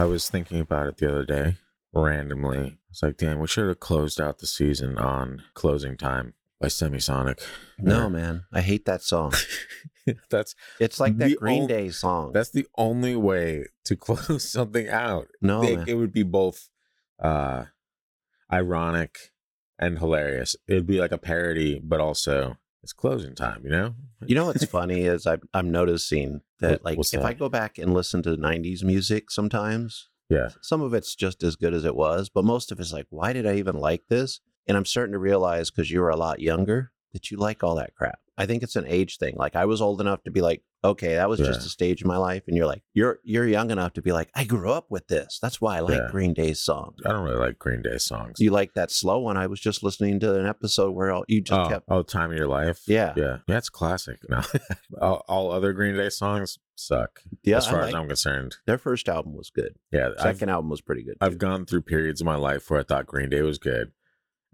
I was thinking about it the other day randomly. It's like, damn, we should have closed out the season on Closing Time by Semisonic. No, man, I hate that song. that's It's like that Green Day song. that's the only way to close something out. no, It- man. it would be both uh ironic and hilarious. It'd be like a parody, but also it's closing time, you know? You know what's funny is I'm I'm noticing that like what's if I go back and listen to '90s music, sometimes Yeah. some of it's just as good as it was, but most of it's like, why did I even like this? And I'm starting to realize because you were a lot younger that you like all that crap. I think it's an age thing. Like I was old enough to be like, okay, that was just a stage in my life, and you're like, you're you're young enough to be like, I grew up with this. That's why I like Yeah. Green Day's songs. I don't really like Green Day songs. You like that slow one? I was just listening to an episode where all, you just oh, kept. oh, Time of Your Life? Yeah. Yeah. That's classic. No. all, all other Green Day songs suck. Yeah, as far as I'm concerned. their first album was good. Yeah. I've, 2nd album was pretty good. I've gone through periods of my life where I thought Green Day was good.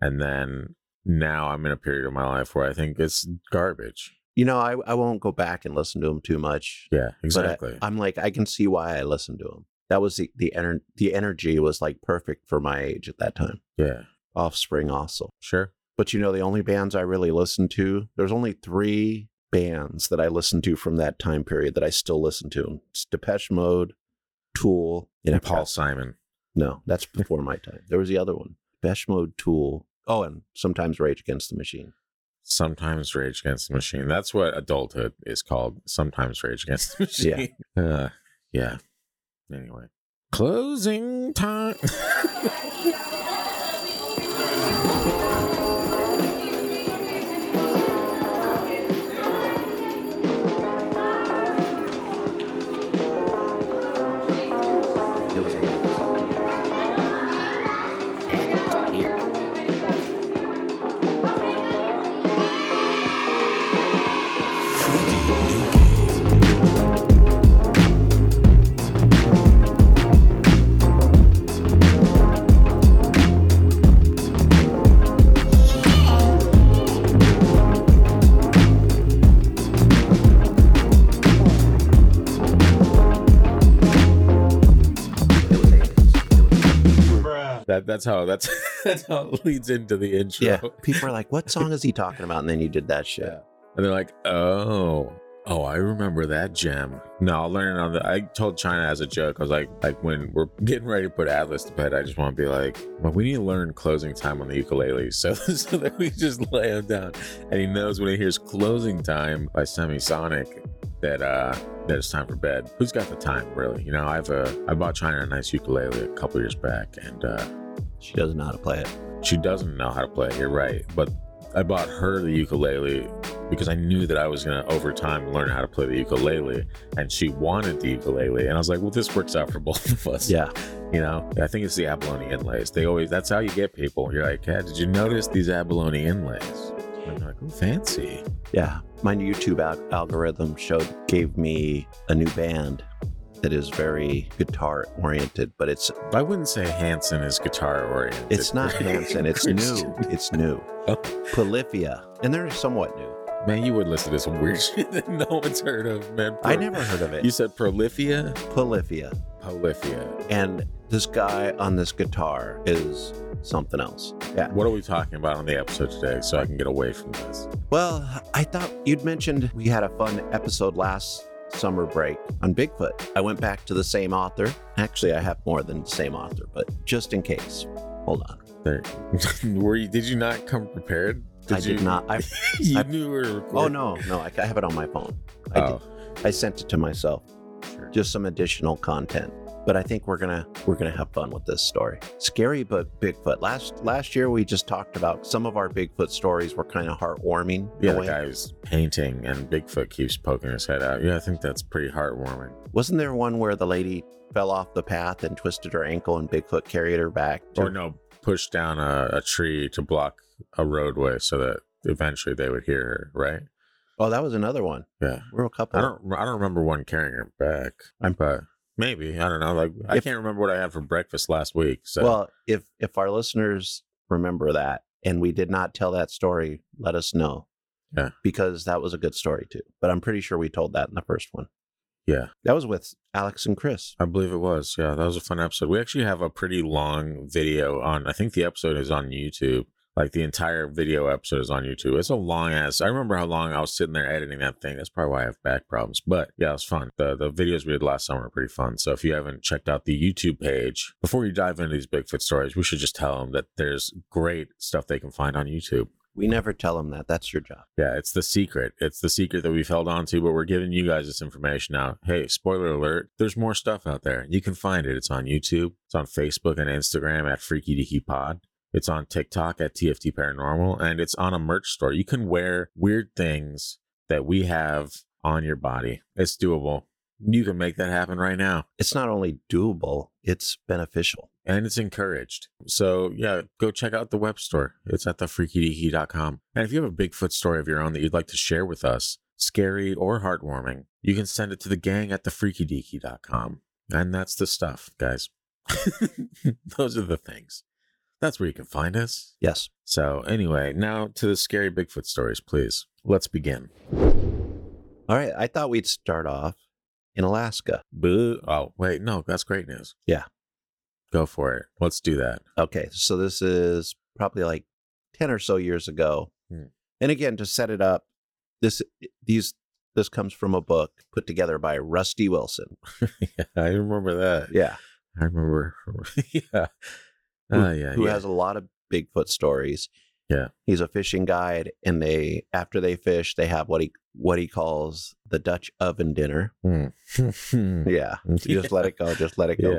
And then now I'm in a period of my life where I think it's garbage. You know, I, I won't go back and listen to them too much. Yeah, exactly. I, am like, I can see why I listened to them. That was the the ener- the energy was like perfect for my age at that time. yeah, Offspring also. sure. But you know, the only bands I really listened to, there's only three bands that I listened to from that time period that I still listen to. It's Depeche Mode, Tool, And I Paul Simon. No, that's before my time. There was the other one. Depeche Mode, Tool. Oh, and sometimes Rage Against the Machine. Sometimes Rage Against the Machine. That's what adulthood is called. Sometimes Rage Against the Machine. Yeah. Uh, yeah. Anyway. Closing time. that's how that's that's how it leads into the intro. Yeah. People are like, what song is he talking about? And then you did that shit. Yeah. And they're like, oh, oh, I remember that gem. No, I'll learn it on the. I told China as a joke. I was like, like when we're getting ready to put Atlas to bed, I just want to be like, well, we need to learn closing time on the ukulele, so so that we just lay him down, and he knows when he hears closing time by Semisonic that uh that it's time for bed. Who's got the time, really? You know, I've uh I bought China a nice ukulele a couple years back, and uh She doesn't know how to play it. she doesn't know how to play it. You're right, but I bought her the ukulele because I knew that I was going to over time learn how to play the ukulele, and she wanted the ukulele, and I was like, "Well, this works out for both of us." Yeah. you know. I think it's the abalone inlays. They always that's how you get people. You're like, "Yeah, did you notice these abalone inlays?" And they're like, "Oh, fancy." Yeah. My YouTube al- algorithm showed gave me a new band that is very guitar oriented, but it's I wouldn't say Hanson is guitar oriented. it's not Hanson. It's new. It's new. Oh. Polyphia. And they're somewhat new. Man, you would listen to some weird shit that no one's heard of, man. I never heard of it. You said Prolifia? Polyphia. Polyphia. And this guy on this guitar is something else. Yeah. What are we talking about on the episode today so I can get away from this? Well, I thought you'd mentioned we had a fun episode last summer break on Bigfoot. I went back to the same author. Actually, I have more than the same author, but just in case. Hold on. There. Were you, did you not come prepared? I did you, not. I, You I- knew we were recording. oh, no, no. I, I have it on my phone. I, Oh, did, I sent it to myself. sure. Just some additional content. But I think we're gonna we're gonna have fun with this story. Scary but Bigfoot. Last last year we just talked about some of our Bigfoot stories were kind of heartwarming. Yeah, the guy's painting and Bigfoot keeps poking his head out. Yeah, I think that's pretty heartwarming. Wasn't there one where the lady fell off the path and twisted her ankle and Bigfoot carried her back? to- Or no, pushed down a, a tree to block a roadway so that eventually they would hear her, right? Oh, that was another one. Yeah. We're a couple. I don't I don't remember one carrying her back. I'm- but maybe. I don't know. Like I If- can't remember what I had for breakfast last week. So Well, if if our listeners remember that and we did not tell that story, let us know. Yeah. Because that was a good story too. But I'm pretty sure we told that in the first one. Yeah, That was with Alex and Chris. I believe it was. Yeah, that was a fun episode. We actually have a pretty long video on. I think the episode is on YouTube. Like the entire video episode is on YouTube. It's a long ass. I remember how long I was sitting there editing that thing. That's probably why I have back problems. But yeah, it was fun. The the videos we did last summer are pretty fun. So if you haven't checked out the YouTube page before you dive into these Bigfoot stories, we should just tell them that there's great stuff they can find on YouTube. We never tell them that. That's your job. Yeah, it's the secret. It's the secret that we've held on to, but we're giving you guys this information now. Hey, spoiler alert, there's more stuff out there. You can find it. It's on YouTube, it's on Facebook and Instagram at Freaky Deaky Pod. It's on TikTok at TFD Paranormal, and it's on a merch store. You can wear weird things that we have on your body. It's doable. You can make that happen right now. It's not only doable, it's beneficial. and it's encouraged. So yeah, go check out the web store. It's at thefreakydeaky.com. And if you have a Bigfoot story of your own that you'd like to share with us, scary or heartwarming, you can send it to the gang at thefreakydeaky.com. And that's the stuff, guys. Those are the things. That's where you can find us. Yes. So anyway, now to the scary Bigfoot stories, please. Let's begin. All right. I thought we'd start off in Alaska. Boo. Oh, wait, no, that's great news. Yeah. Go for it. Let's do that. Okay. So this is probably like 10 or so years ago. Hmm. And again, to set it up, this these this comes from a book put together by Rusty Wilson. yeah, I remember that. Yeah. I remember. yeah. Who, Uh, yeah. who yeah. has a lot of Bigfoot stories. Yeah. He's a fishing guide and they after they fish, they have what he what he calls the Dutch oven dinner. Hmm. Yeah. You just let it go, just let it go.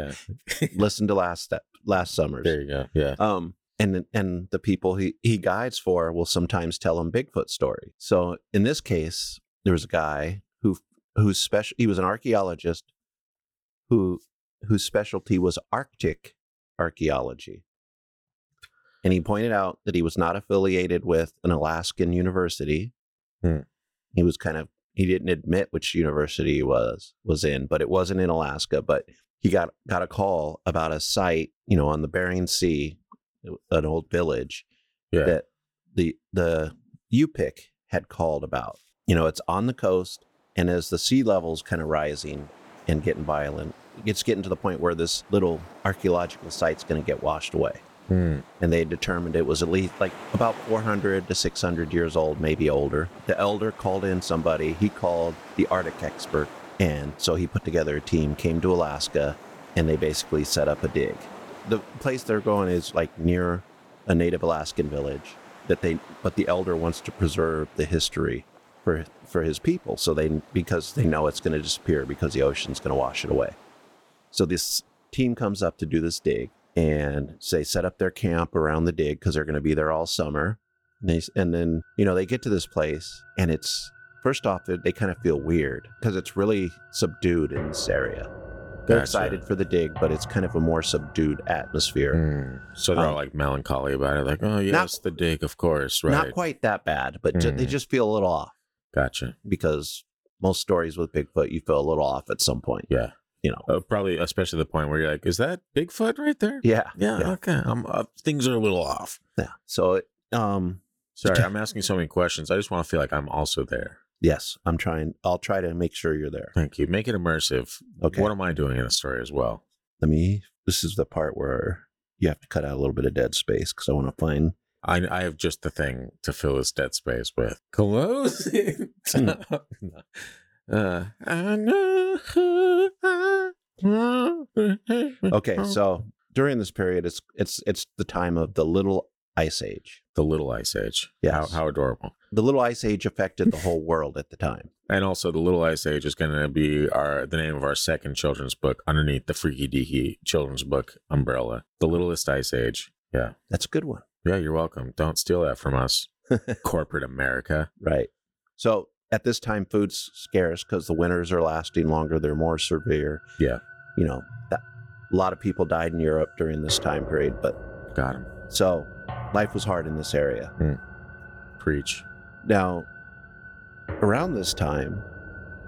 yeah. Listen to last step last summer's. There you go. Yeah. Um, and and the people he, he guides for will sometimes tell him Bigfoot story. So in this case, there was a guy who whose special he was an archaeologist who whose specialty was Arctic archaeology. And he pointed out that he was not affiliated with an Alaskan university. Hmm. He was kind of he didn't admit which university he was was in, but it wasn't in Alaska. But he got got a call about a site, you know, on the Bering Sea, an old village Yeah. that the the Yup'ik had called about. You know, it's on the coast, and as the sea levels kind of rising and getting violent, it's getting to the point where this little archaeological site's going to get washed away. Hmm. And they determined it was at least like about 400 to 600 years old, maybe older. The elder called in somebody. He called the Arctic expert, and so he put together a team, came to Alaska, and they basically set up a dig. The place they're going is like near a native Alaskan village that they but the elder wants to preserve the history for for his people so they because they know it's going to disappear because the ocean's going to wash it away. So this team comes up to do this dig and say set up their camp around the dig because they're going to be there all summer. And, they, and then you know they get to this place and it's first off they, they kind of feel weird because it's really subdued in this area. They're Gotcha. excited for the dig, but it's kind of a more subdued atmosphere. Hmm. So they're all Um, like melancholy about it, like, oh yes, the dig, of course, right? Not quite that bad, but ju- they Mm. just feel a little off Gotcha. because most stories with Bigfoot, you feel a little off at some point. Yeah. You know. Uh, probably, especially the point where you're like, is that Bigfoot right there? Yeah. Yeah. Yeah. Okay. I'm, uh, things are a little off. Yeah. So, it, um, Sorry, I'm asking so many questions. I just want to feel like I'm also there. yes, I'm trying. I'll try to make sure you're there. Thank you. Make it immersive. Okay. What am I doing in the story as well? Let me. This is the part where you have to cut out a little bit of dead space because I want to find. I, I have just the thing to fill this dead space with. Closing. time. uh, I know who I am. Okay, so during this period, it's it's it's the time of the Little Ice Age. the Little Ice Age. Yeah, How, how adorable. The Little Ice Age affected the whole world at the time. And also, the Little Ice Age is going to be our the name of our second children's book underneath the Freaky Deaky children's book umbrella. The Littlest Ice Age. Yeah. That's a good one, Yeah, you're welcome. Don't steal that from us, corporate America. right? So at this time, food's scarce because the winters are lasting longer. They're more severe. Yeah. You know, that, a lot of people died in Europe during this time period, but Got him. so life was hard in this area. Hmm. Preach. Now, around this time,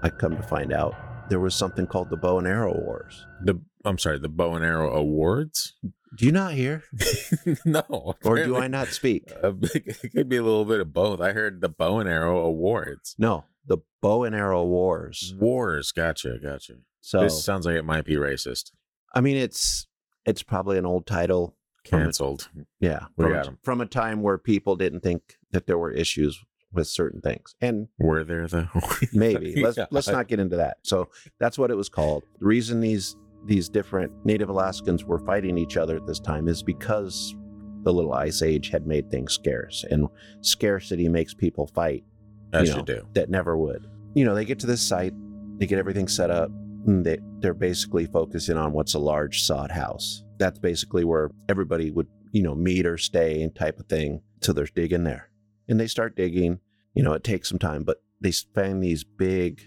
I come to find out there was something called the Bow and Arrow Wars. The I'm sorry, the Bow and Arrow Awards. Do you not hear? no. Or do I not speak? Uh, it could be a little bit of both. I heard the bow and arrow awards. No, the bow and arrow wars. Wars. Gotcha. Gotcha. So this sounds like it might be racist. I mean, it's it's probably an old title. From Canceled. Yeah, from, got from a time where people didn't think that there were issues with certain things, and Were there though? maybe let's Yeah. let's not get into that. So that's what it was called. The reason these these different Native Alaskans were fighting each other at this time is because the little ice age had made things scarce, and scarcity makes people fight As you you, do. that never would. You know, they get to this site, they get everything set up, and they, they're basically focusing on what's a large sod house. That's basically where everybody would, you know, meet or stay and type of thing. So they're digging there. And they start digging. You know, it takes some time, but they find these big,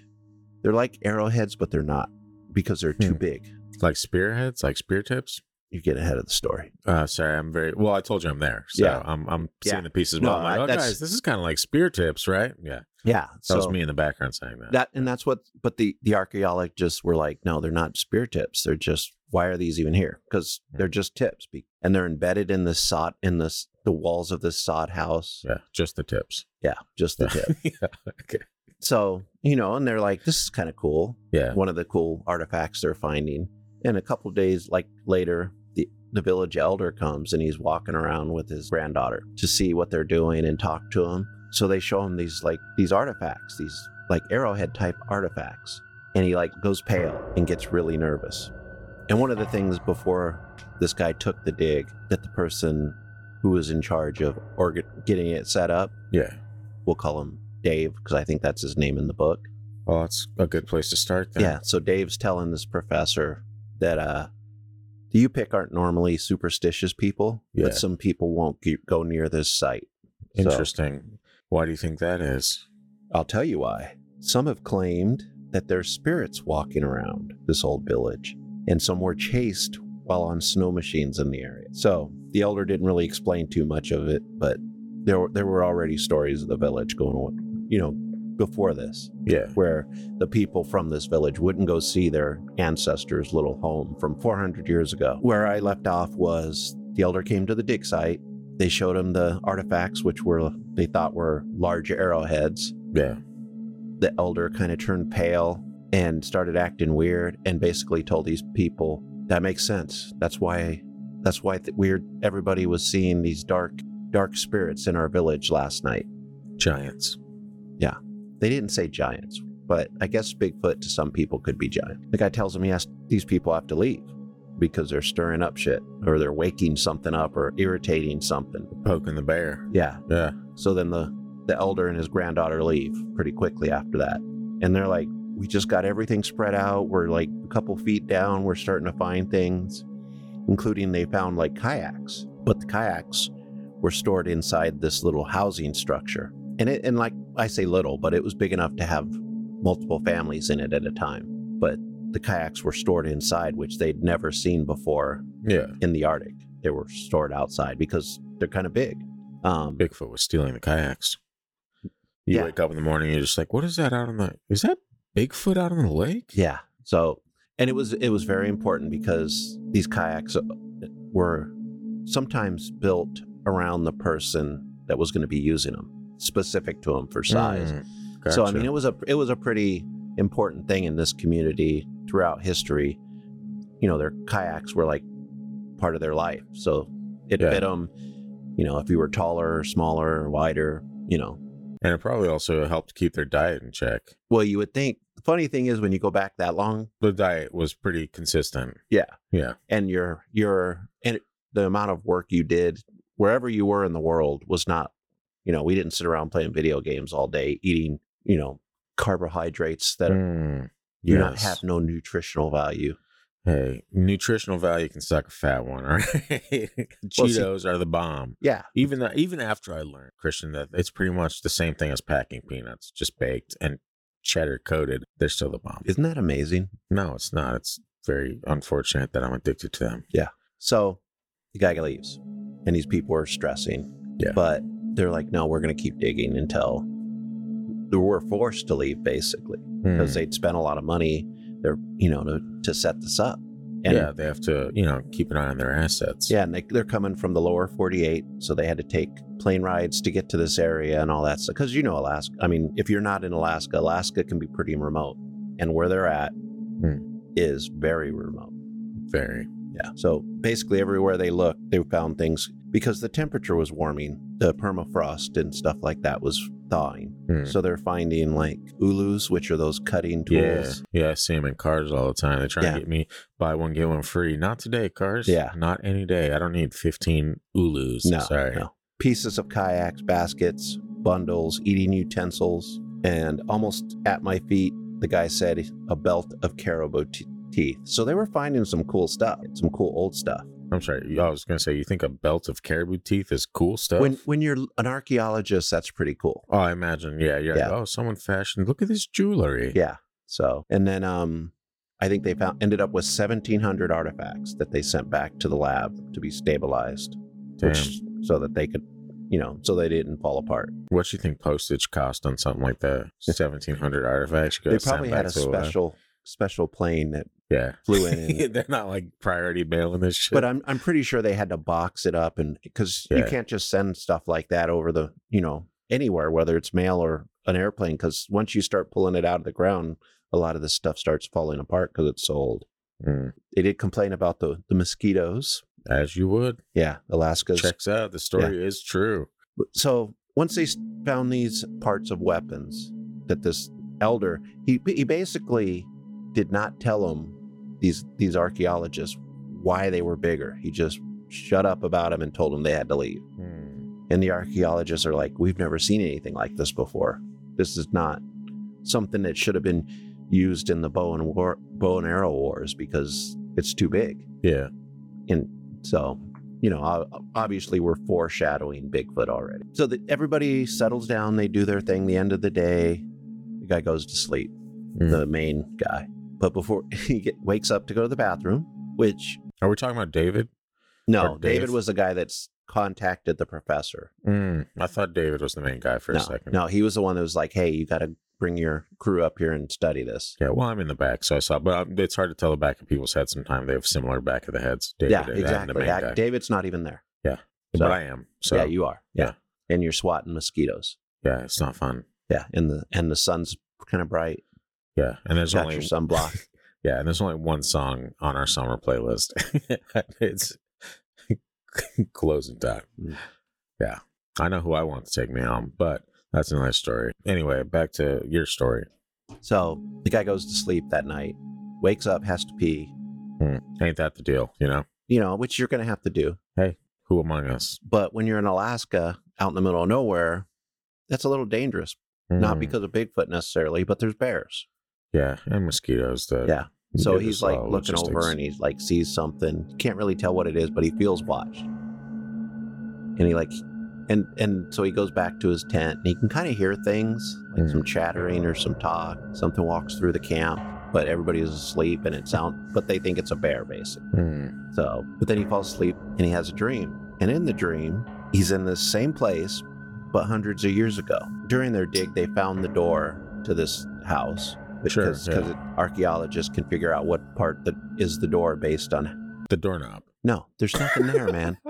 they're like arrowheads, but they're not because they're too Hmm. big. Like spearheads, like spear tips. You get ahead of the story. Uh, sorry, I'm very well. I told you I'm there, so Yeah. I'm I'm seeing Yeah. the pieces. No, Well, I'm like, oh, guys, this is kind of like spear tips, right? Yeah, Yeah. that So was me in the background saying that. that and that's what but the the archaeologists were like no they're not spear tips they're just why are these even here because they're just tips and they're embedded in the sod in this the walls of this sod house yeah, just the tips. yeah just the tip yeah. Okay. so you know and they're like this is kind of cool Yeah. one of the cool artifacts they're finding and a couple days like later the the village elder comes and he's walking around with his granddaughter to see what they're doing and talk to him so they show him these like these artifacts these like arrowhead type artifacts and he like goes pale and gets really nervous and one of the things before this guy took the dig that the person who was in charge of organ- getting it set up Yeah. we'll call him dave because i think that's his name in the book Well, that's a good place to start. Then. yeah. So Dave's telling this professor that uh, the Yup'ik aren't normally superstitious people, Yeah. but some people won't ge- go near this site. So, Interesting. Why do you think that is? I'll tell you why. Some have claimed that there's spirits walking around this old village, and some were chased while on snow machines in the area. So the elder didn't really explain too much of it, but there were, there were already stories of the village going on, you know, before this. Yeah. where the people from this village wouldn't go see their ancestors' little home from 400 years ago. Where I left off was the elder came to the dig site. They showed him the artifacts, which were they thought were large arrowheads. Yeah. The elder kind of turned pale and started acting weird, and basically told these people that makes sense. That's why, that's why th- weird. Everybody was seeing these dark, dark spirits in our village last night. Giants. They didn't say giants, but I guess Bigfoot to some people could be giant. The guy tells him, yes, these people have to leave because they're stirring up shit or they're waking something up or irritating something. Poking the bear. Yeah. Yeah. So then the, the elder and his granddaughter leave pretty quickly after that. And they're like, we just got everything spread out. We're like a couple feet down. We're starting to find things, including they found like kayaks. But the kayaks were stored inside this little housing structure. And it and like I say little, but it was big enough to have multiple families in it at a time. But the kayaks were stored inside, which they'd never seen before Yeah. in the Arctic. They were stored outside because they're kind of big. Um, Bigfoot was stealing the kayaks. You Yeah. wake up in the morning, you're just like, what is that out on the? Is that Bigfoot out on the lake? Yeah. So, and it was it was very important because these kayaks uh, were sometimes built around the person that was going to be using them, specific to them for size. Mm, So I mean, it was a it was a pretty important thing in this community throughout history. You know, their kayaks were like part of their life, so it Yeah. fit them. You know, if you were taller, or smaller, or wider, you know. and it probably also helped keep their diet in check. Well, you would think. The funny thing is, when you go back that long, The diet was pretty consistent. Yeah. Yeah. and your your and the amount of work you did wherever you were in the world was not you know we didn't sit around playing video games all day eating you know carbohydrates that Mm, do not yes. have no nutritional value Hey, nutritional value can suck a fat one, all right? Well, see- Cheetos are the bomb. yeah Even that, even after I learned Christian that it's pretty much the same thing as packing peanuts, just baked and cheddar coated. They're still the bomb. isn't that amazing No, it's not. It's very unfortunate that I'm addicted to them. Yeah. So the guy leaves and these people are stressing Yeah. but they're like no we're going to keep digging until they were forced to leave basically because Mm, they'd spent a lot of money there you know to, to set this up And yeah, they have to, you know, keep an eye on their assets. Yeah, and they, they're coming from the lower 48, so they had to take plane rides to get to this area and all that stuff. Because you know Alaska. I mean, if you're not in Alaska, Alaska can be pretty remote, and where they're at Hmm. is very remote. Very. Yeah. So basically, everywhere they looked, they found things because the temperature was warming. The permafrost and stuff like that was thawing. Hmm. So they're finding like ulus, which are those cutting Yeah, tools. yeah, I see them in cars all the time. They try Yeah. to get me buy one get one free. Not today, cars. Yeah. not any day. I don't need fifteen ulus. No, sorry. no. Pieces of kayaks, baskets, bundles, eating utensils, and almost at my feet, the guy said a belt of caribou t- teeth. So they were finding some cool stuff, some cool old stuff. I'm sorry. I was gonna say, you think a belt of caribou teeth is cool stuff? When when you're an archaeologist, that's pretty cool. oh, I imagine. Yeah, you're Yeah. like, oh, someone fashioned. Look at this jewelry. Yeah. So and then um, I think they found ended up with 1,700 artifacts that they sent back to the lab to be stabilized, which so that they could, you know, so they didn't fall apart. What do you think postage cost on something like that? Seventeen hundred artifacts. They probably had a special. lab. Special plane that Yeah, flew in They're not like priority mailing this shit. but I'm I'm pretty sure they had to box it up and because you can't just send stuff like that over the you know anywhere whether it's mail or an airplane because once you start pulling it out of the ground a lot of this stuff starts falling apart because it's so old. Mm, They did complain about the the mosquitoes. as you would. Yeah, Alaska Checks out. The story is true. So once they found these parts of weapons, that this elder he he basically did not tell them these these archaeologists why they were bigger. He just shut up about them and told them they had to leave. Mm, And the archaeologists are like, we've never seen anything like this before. This is not something that should have been used in the bow and war, bow and arrow wars because it's too big. yeah. And so, you know, obviously we're foreshadowing Bigfoot already. So that everybody settles down, they do their thing. The end of the day, the guy goes to sleep, Mm. the main guy. But before he get, wakes up to go to the bathroom, which Are we talking about David? no, David was the guy that's contacted the professor. Mm, I thought David was the main guy for no, a second. no, he was the one that was like, "Hey, you got to bring your crew up here and study this." Yeah, well, I'm in the back, so I saw. But um, it's hard to tell the back of people's heads. Sometimes they have similar back of the heads. David yeah, and- and the exactly. Yeah. David's not even there. Yeah. So- but I am. So yeah, you are. yeah. and you're swatting mosquitoes. yeah, it's not fun. Yeah, and the and the sun's kind of bright. Yeah, and there's Got only your sunblock. yeah, and there's only one song on our summer playlist. it's closing time. Mm. Yeah, I know who I want to take me home, but that's another story. Anyway, back to your story. So the guy goes to sleep that night, wakes up, has to pee, Hmm. Ain't that the deal? You know, you know, which you're going to have to do. Hey, who among us? But when you're in Alaska, out in the middle of nowhere, that's a little dangerous. Not Mm, because of Bigfoot necessarily, but there's bears. Yeah, and mosquitoes. The Yeah. So he's like looking over and he like sees something. Can't really tell what it is, but he feels watched. And he like and and so he goes back to his tent and he can kind of hear things, like Hmm. some chattering or some talk. Something walks through the camp, but everybody is asleep and it sounds but they think it's a bear basically. Mm, So but then he falls asleep and he has a dream. And in the dream, he's in the same place but hundreds of years ago. During their dig, they found the door to this house. Sure, Because yeah. archaeologists can figure out what part that is the door based on. the doorknob. No, there's nothing there, man.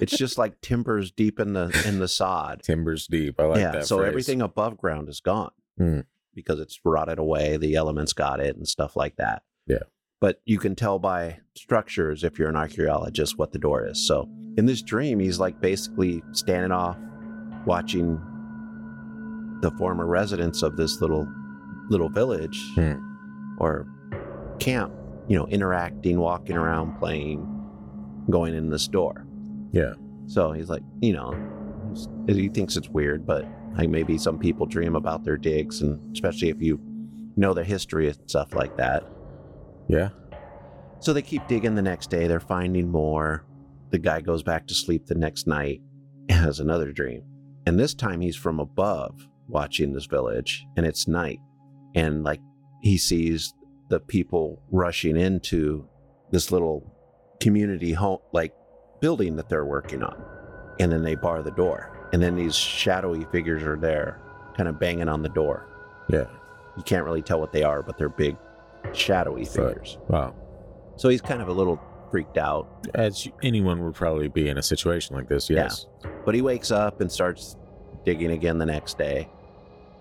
It's just like timbers deep in the in the sod. Timbers deep. I like yeah, that. so phrase. everything above ground is gone Hmm. because it's rotted away. The elements got it and stuff like that. Yeah. But you can tell by structures if you're an archaeologist what the door is. So in this dream, he's like basically standing off, watching the former residents of this little little village Hmm. or camp, you know, interacting, walking around, playing, going in this door. Yeah. So he's like, you know, he thinks it's weird, but like maybe some people dream about their digs, and especially if you know the history and stuff like that. Yeah. So they keep digging the next day. They're finding more. The guy goes back to sleep the next night and has another dream. And this time he's from above watching this village, and it's night. And like he sees the people rushing into this little community home, like building that they're working on. And then they bar the door. And then these shadowy figures are there, kind of banging on the door. Yeah. You can't really tell what they are, but they're big, shadowy figures. Wow. So he's kind of a little freaked out. As anyone would probably be in a situation like this, Yeah. yes. But he wakes up and starts digging again the next day,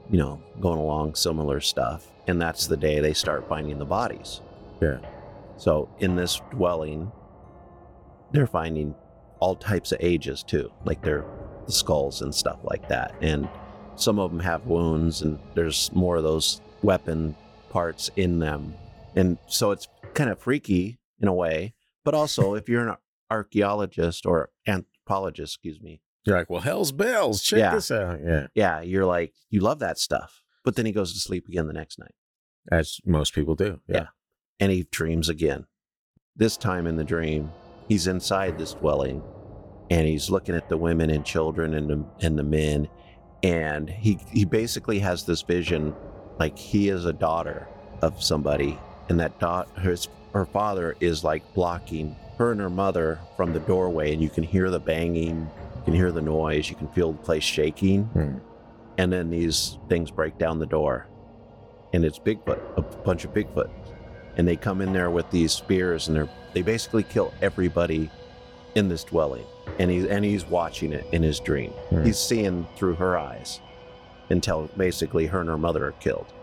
you know, going along similar stuff. And that's the day they start finding the bodies. Yeah. So in this dwelling, they're finding all types of ages too, like their the skulls and stuff like that. And some of them have wounds, and there's more of those weapon parts in them. And so it's kind of freaky in a way. But also, if you're an archaeologist or anthropologist, excuse me, You're like, well, hell's bells. Check Yeah. this out. Yeah. yeah, you're like, you love that stuff. But then he goes to sleep again the next night. As most people do. Yeah. Yeah. and he dreams again. This time in the dream, he's inside this dwelling and he's looking at the women and children and the, and the men. And he, he basically has this vision like he is a daughter of somebody, and that dot, his, her father is like blocking her and her mother from the doorway. And you can hear the banging, can hear the noise, you can feel the place shaking. Hmm. And then these things break down the door, and it's Bigfoot, a bunch of Bigfoot, and they come in there with these spears, and they're they basically kill everybody in this dwelling, and he's and he's watching it in his dream. Hmm. He's seeing through her eyes until basically her and her mother are killed.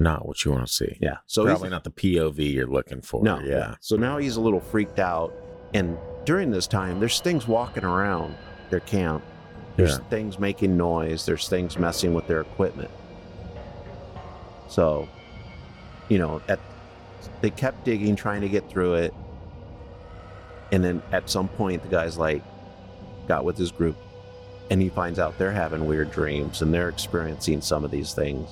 Not what you want to see. Yeah, so Probably not the POV you're looking for. no, Yeah. So now he's a little freaked out, and during this time, there's things walking around their camp. There's Yeah. things making noise. There's things messing with their equipment. So, you know, at they kept digging, trying to get through it, and then at some point, the guy's like, got with his group, and he finds out they're having weird dreams and they're experiencing some of these things.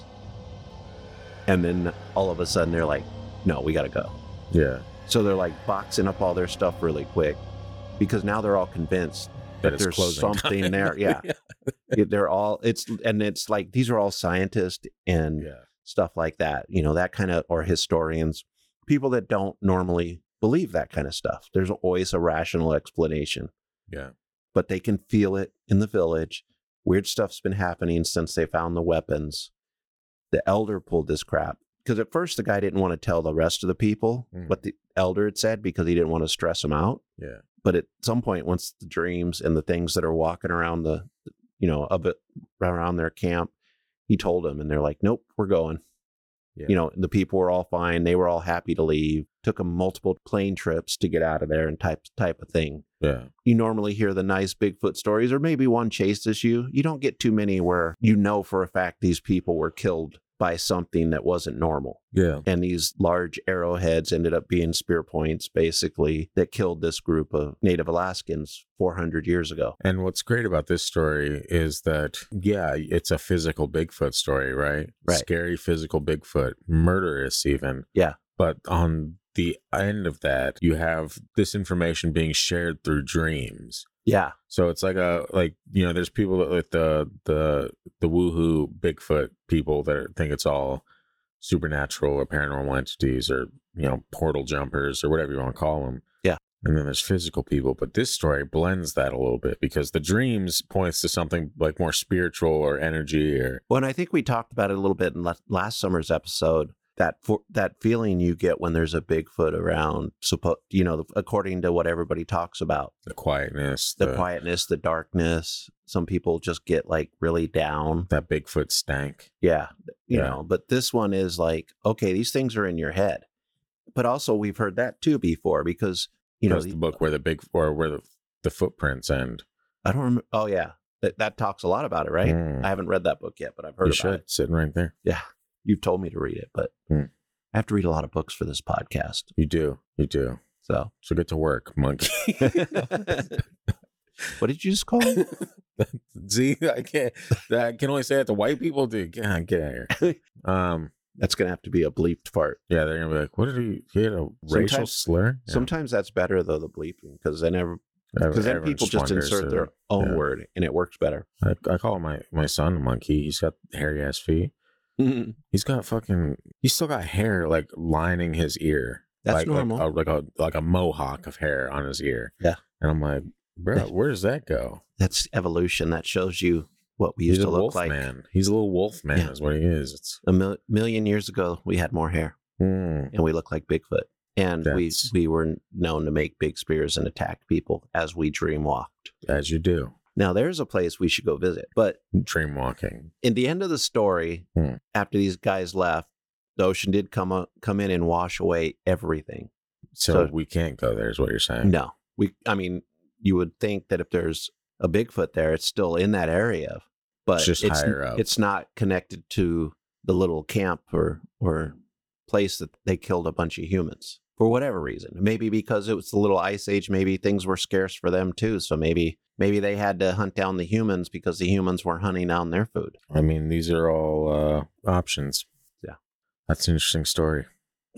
And then all of a sudden, they're like, "No, we got to go." Yeah. So they're like boxing up all their stuff really quick because now they're all convinced That that it's there's closing something time. there. Yeah. they're all it's and it's like these are all scientists and yeah. stuff like that. You know, that kind of or historians, people that don't normally believe that kind of stuff. There's always a rational explanation, Yeah. but they can feel it in the village. Weird stuff's been happening since they found the weapons. The elder pulled this crap because at first the guy didn't want to tell the rest of the people Mm. what the elder had said because he didn't want to stress them out. Yeah. But at some point, once the dreams and the things that are walking around the, you know, of it around their camp, he told them, and they're like, "Nope, we're going." Yeah. You know, the people were all fine; they were all happy to leave. Took them multiple plane trips to get out of there, and type type of thing. Yeah. You normally hear the nice Bigfoot stories, or maybe one chases you. You don't get too many where you know for a fact these people were killed by something that wasn't normal Yeah. and these large arrowheads ended up being spear points basically that killed this group of native alaskans 400 years ago And what's great about this story is that, yeah, it's a physical Bigfoot story, right? Right. Scary physical Bigfoot, murderous even. Yeah. But on the end of that, you have this information being shared through dreams. Yeah So it's like a like you know, there's people that like the the the woohoo Bigfoot people that are- think it's all supernatural or paranormal entities or you know portal jumpers or whatever you want to call them. Yeah. And then there's physical people, but this story blends that a little bit because the dreams points to something like more spiritual or energy or well and i think we talked about it a little bit in last summer's episode that for, that feeling you get when there's a bigfoot around suppo- you know according to what everybody talks about the quietness, the quietness the darkness some people just get like really down that Bigfoot stank. Yeah, you Yeah. know, but this one is like, okay, these things are in your head. But also, we've heard that too before because, you know, the book where the big or where the, the footprints end. I don't remember. Oh, yeah. That, that talks a lot about it, right? Mm. I haven't read that book yet, but I've heard You about should it. sitting right there. Yeah. You've told me to read it, but Mm. I have to read a lot of books for this podcast. You do, you do. So, So get to work, monkey. what did you just call it? See, I can't. I can only say that to white people. Dude, get, out- get out of here. Um, That's going to have to be a bleeped part. yeah, they're gonna be like, "What did he? He had a racial slur." Yeah. Sometimes that's better, though, the bleeping, because then, every, Every- cause then people just insert uh, their own yeah. word and it works better. I, I call my my son a monkey. He's got hairy ass feet. He's got fucking. He's still got hair like lining his ear. That's like, normal. Like a, like a like a mohawk of hair on his ear. Yeah. and I'm like, bro, where does that go? That's evolution. That shows you what we He's used a to look wolf like. man. He's a little wolf man, Yeah. is what he is. It's A mil- million years ago, we had more hair mm, and we looked like Bigfoot. And we That's- we were known to make big spears and attack people as we dream walked. As you do. Now there's a place we should go visit. But Dream walking. in the end of the story, Hmm. after these guys left, the ocean did come up, come in and wash away everything. So, So- we can't go there, is what you're saying. No, we. I mean, you would think that if there's a Bigfoot there, it's still in that area, but It's just higher up. It's not connected to the little camp or or place that they killed a bunch of humans for whatever reason. Maybe because it was the little ice age. Maybe things were scarce for them too. So maybe maybe they had to hunt down the humans because the humans were hunting down their food. I mean, these are all uh, options. Yeah. That's an interesting story.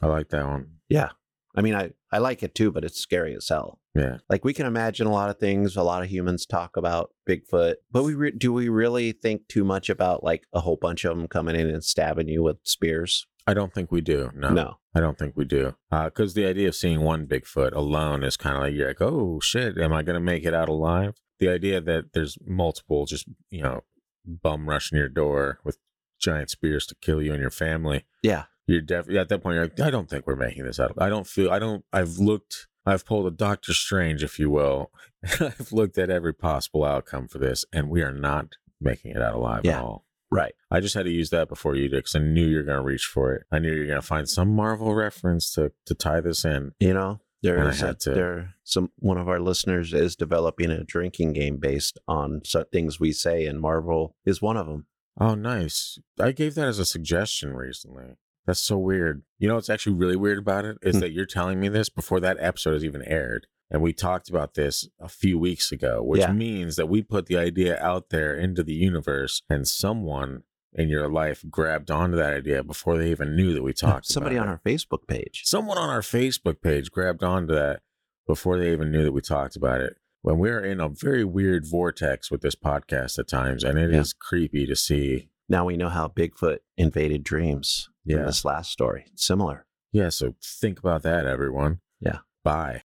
I like that one. Yeah, I mean, I I like it too, but it's scary as hell. Yeah. Like we can imagine a lot of things. A lot of humans talk about Bigfoot, but we re- do we really think too much about like a whole bunch of them coming in and stabbing you with spears? I don't think we do. No. No. I don't think we do. Because the idea of seeing one Bigfoot alone is kind of like, you're like, oh shit, am I going to make it out alive? The idea that there's multiple just, you know, bum rushing your door with giant spears to kill you and your family. Yeah. You're definitely at that point, you're like, I don't think we're making this out. I don't feel, I don't, I've looked, I've pulled a Doctor Strange, if you will. I've looked at every possible outcome for this, and we are not making it out alive Yeah. at all. Right. I just had to use that before you did because I knew you're going to reach for it. I knew you're going to find some Marvel reference to to tie this in. You know, there is a, there some one of our listeners is developing a drinking game based on things we say, and Marvel is one of them. Oh, nice. I gave that as a suggestion recently. That's so weird. You know what's actually really weird about it is Hmm. that you're telling me this before that episode has even aired. And we talked about this a few weeks ago, which Yeah. means that we put the idea out there into the universe and someone in your life grabbed onto that idea before they even knew that we talked about it. Somebody on it. our Facebook page. someone on our Facebook page grabbed onto that before they even knew that we talked about it. When we're in a very weird vortex with this podcast at times, and it is Yeah. creepy to see. Now we know how Bigfoot invaded dreams. in Yeah. this last story, similar. Yeah, so think about that, everyone. Yeah. Bye.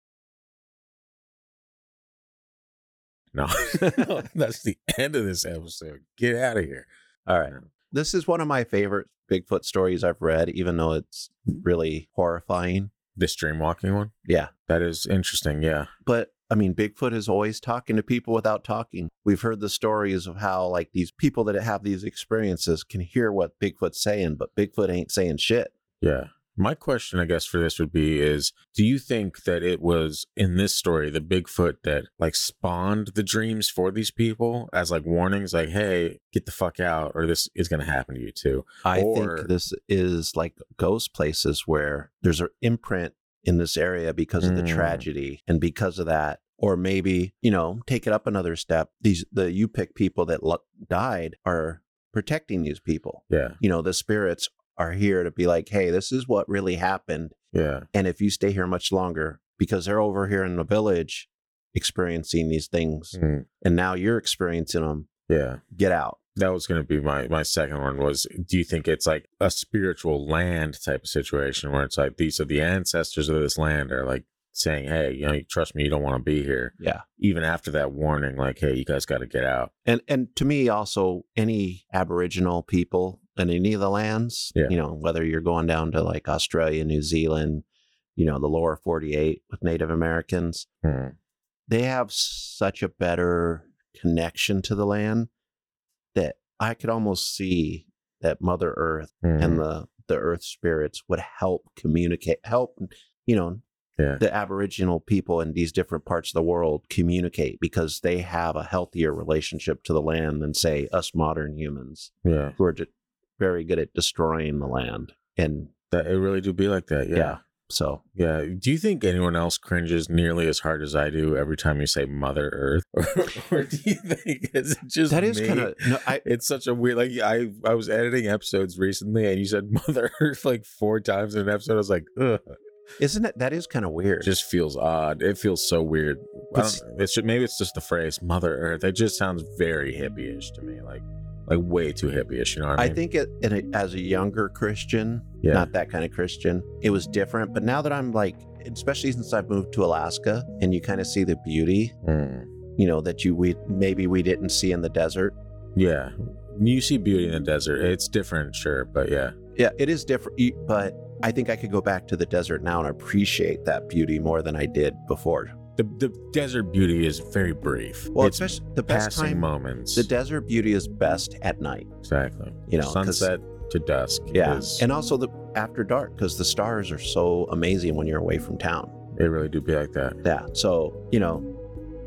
No, that's the end of this episode. Get out of here. All right. This is one of my favorite Bigfoot stories I've read, even though it's mm-hmm. really horrifying. This dream walking one? Yeah. That is interesting. Yeah. But I mean, Bigfoot is always talking to people without talking. We've heard the stories of how, like, these people that have these experiences can hear what Bigfoot's saying, but Bigfoot ain't saying shit. Yeah. My question, I guess, for this would be is do you think that it was in this story the Bigfoot that like spawned the dreams for these people as like warnings, like, hey, get the fuck out, or this is gonna happen to you too? I Or- think this is like ghost places where there's an imprint in this area because of the Mm. tragedy and because of that. Or maybe, you know, take it up another step. These, the Yup'ik people that lo- died are protecting these people. Yeah. You know, the spirits are here to be like, hey, this is what really happened. Yeah. And if you stay here much longer, because they're over here in the village experiencing these things, Mm, and now you're experiencing them, yeah. get out. That was going to be my my second one was do you think it's like a spiritual land type of situation where it's like these are the ancestors of this land are like saying, "Hey, you know, trust me, you don't want to be here." Yeah. Even after that warning like, "Hey, you guys got to get out." And and to me also any Aboriginal people in any of the lands, Yeah. you know, whether you're going down to like Australia, New Zealand, you know, the lower 48 with Native Americans, Hmm. they have such a better connection to the land that I could almost see that Mother Earth Hmm. and the the earth spirits would help communicate help you know Yeah. the aboriginal people in these different parts of the world communicate because they have a healthier relationship to the land than say us modern humans yeah. who are just very good at destroying the land and That it really do be like that. yeah, Yeah. so Yeah. Do you think anyone else cringes nearly as hard as I do every time you say Mother Earth, or, or do you think is it just that is kind of no i It's such a weird. Like I, I was editing episodes recently, and you said Mother Earth like four times in an episode. I was like, ugh. isn't it that is kind of weird It just feels odd. It feels so weird. I It's- it's just, maybe it's just the phrase Mother Earth. It just sounds very hippie-ish to me, like like way too hippie-ish. You know what I I mean? think it, a, as a younger Christian, Yeah. not that kind of Christian, it was different. But now that I'm like, especially since I've moved to Alaska, and you kind of see the beauty, Hmm. you know, that you we maybe we didn't see in the desert. Yeah, you see beauty in the desert. It's different, sure, but yeah, Yeah, it is different. But I think I could go back to the desert now and appreciate that beauty more than I did before. The, the desert beauty is very brief. Well, it's especially the best passing time. moments. The desert beauty is best at night. exactly. You know, sunset to dusk. Yeah, is- and also the after dark because the stars are so amazing when you're away from town. they really do be like that. Yeah. So, you know,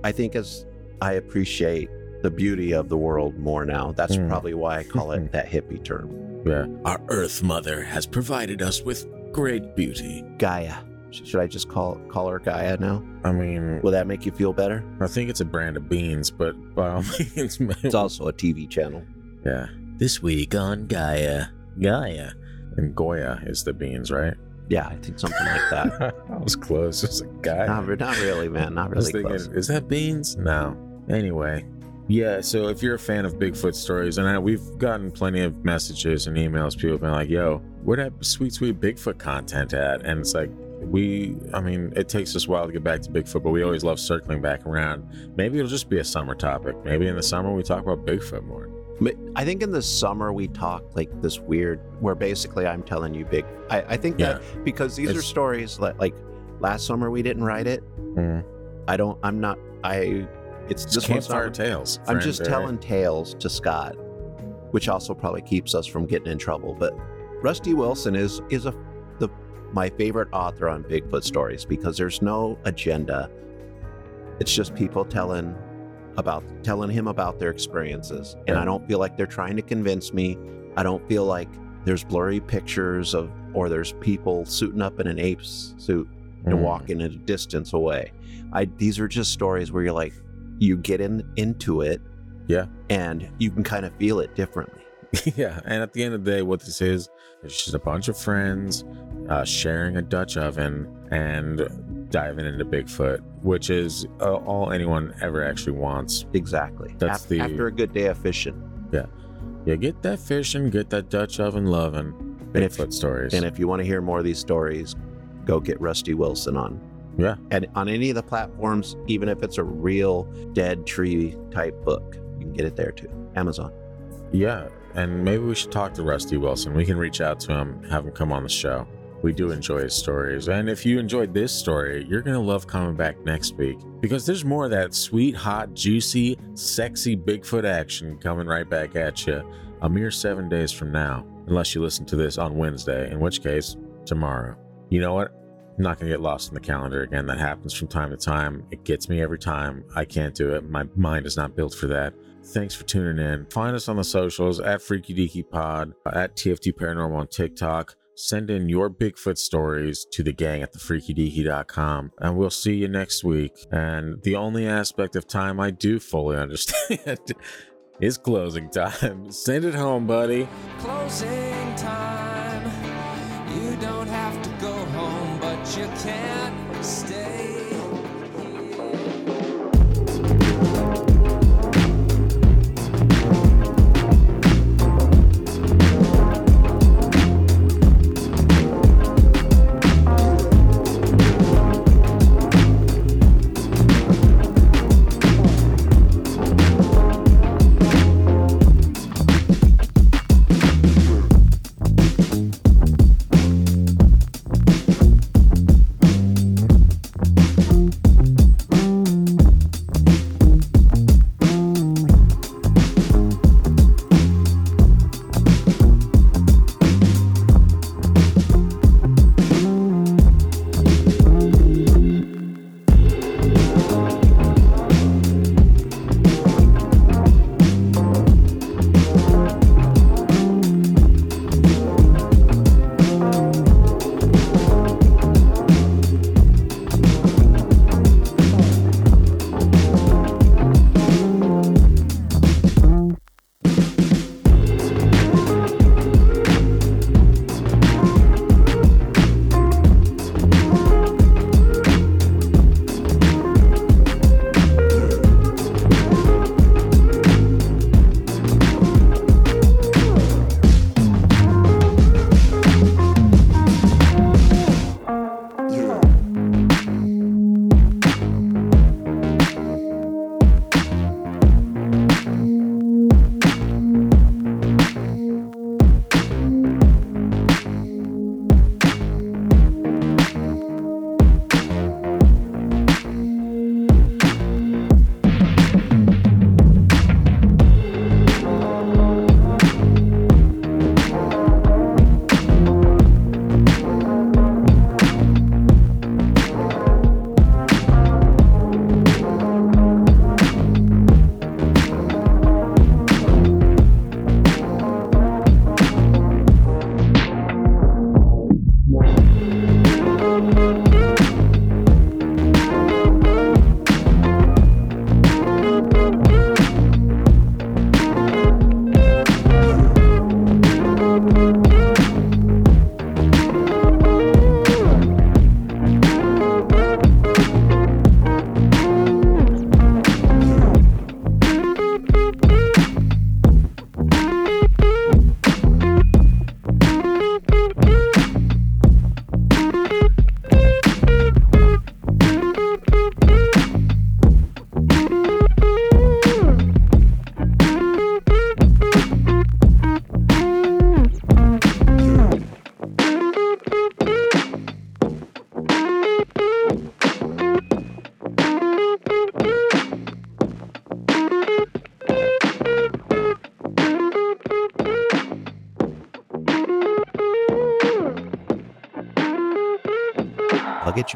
I think as I appreciate the beauty of the world more now, that's Mm. probably why I call it that hippie term. Yeah. Our Earth Mother has provided us with great beauty. Gaia. Sh- Should I just call call her Gaia now? I mean, Will that make you feel better? I think it's a brand of beans, but by all means, It's also a TV channel. yeah. This week on Gaia, Gaia, and Goya is the beans, right? Yeah, I think something like that. that was close. It was a guy. not, not really, man. Not really thinking, close. is that beans? No. Anyway, yeah. So if you're a fan of Bigfoot stories, and I, we've gotten plenty of messages and emails, people have been like, "Yo, where that sweet, sweet Bigfoot content at?" And it's like, we, I mean, it takes us a while to get back to Bigfoot, but we always love circling back around. Maybe it'll just be a summer topic. Maybe in the summer we talk about Bigfoot more. I think in the summer we talk like this weird, where basically I'm telling you big. I, I think that because these are stories like, like last summer we didn't write it. Mm. I don't. I'm not. I. It's It's this one's campfire not. tales. I'm just right? telling tales to Scott, which also probably keeps us from getting in trouble. But Rusty Wilson is is a my favorite author on Bigfoot stories because there's no agenda. It's just people telling about telling him about their experiences, and I don't feel like they're trying to convince me. I don't feel like there's blurry pictures of or there's people suiting up in an ape's suit and Mm. walking at a distance away. I these are just stories where you're like you get in into it, Yeah. and you can kind of feel it differently. yeah, and at the end of the day, what this is, it's just a bunch of friends uh, sharing a Dutch oven and diving into Bigfoot, which is uh, all anyone ever actually wants. Exactly. That's Af- the- after a good day of fishing. Yeah, yeah. get that fishing, get that Dutch oven loving. And if- Bigfoot stories. And if you want to hear more of these stories, go get Rusty Wilson on. Yeah. And on any of the platforms, even if it's a real dead tree type book, you can get it there too. Amazon. yeah, and maybe we should talk to Rusty Wilson. We can reach out to him, have him come on the show. We do enjoy his stories. And if you enjoyed this story, you're going to love coming back next week because there's more of that sweet, hot, juicy, sexy Bigfoot action coming right back at you a mere seven days from now, unless you listen to this on Wednesday, in which case, tomorrow. You know what? I'm not going to get lost in the calendar again. That happens from time to time. It gets me every time. I can't do it. My mind is not built for that. Thanks for tuning in. Find us on the socials at Freaky Deaky Pod, at TFD Paranormal on TikTok. Send in your Bigfoot stories to the gang at thefreakydeaky.com, and we'll see you next week. And the only aspect of time I do fully understand is closing time. Send it home, buddy. Closing time.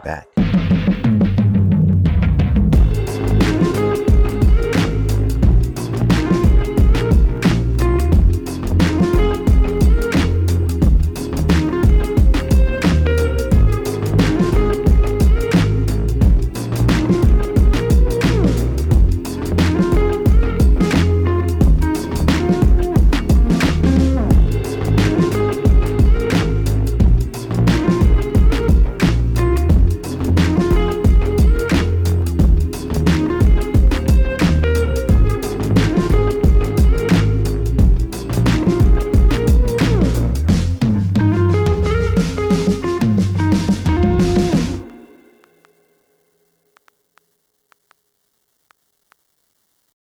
Back.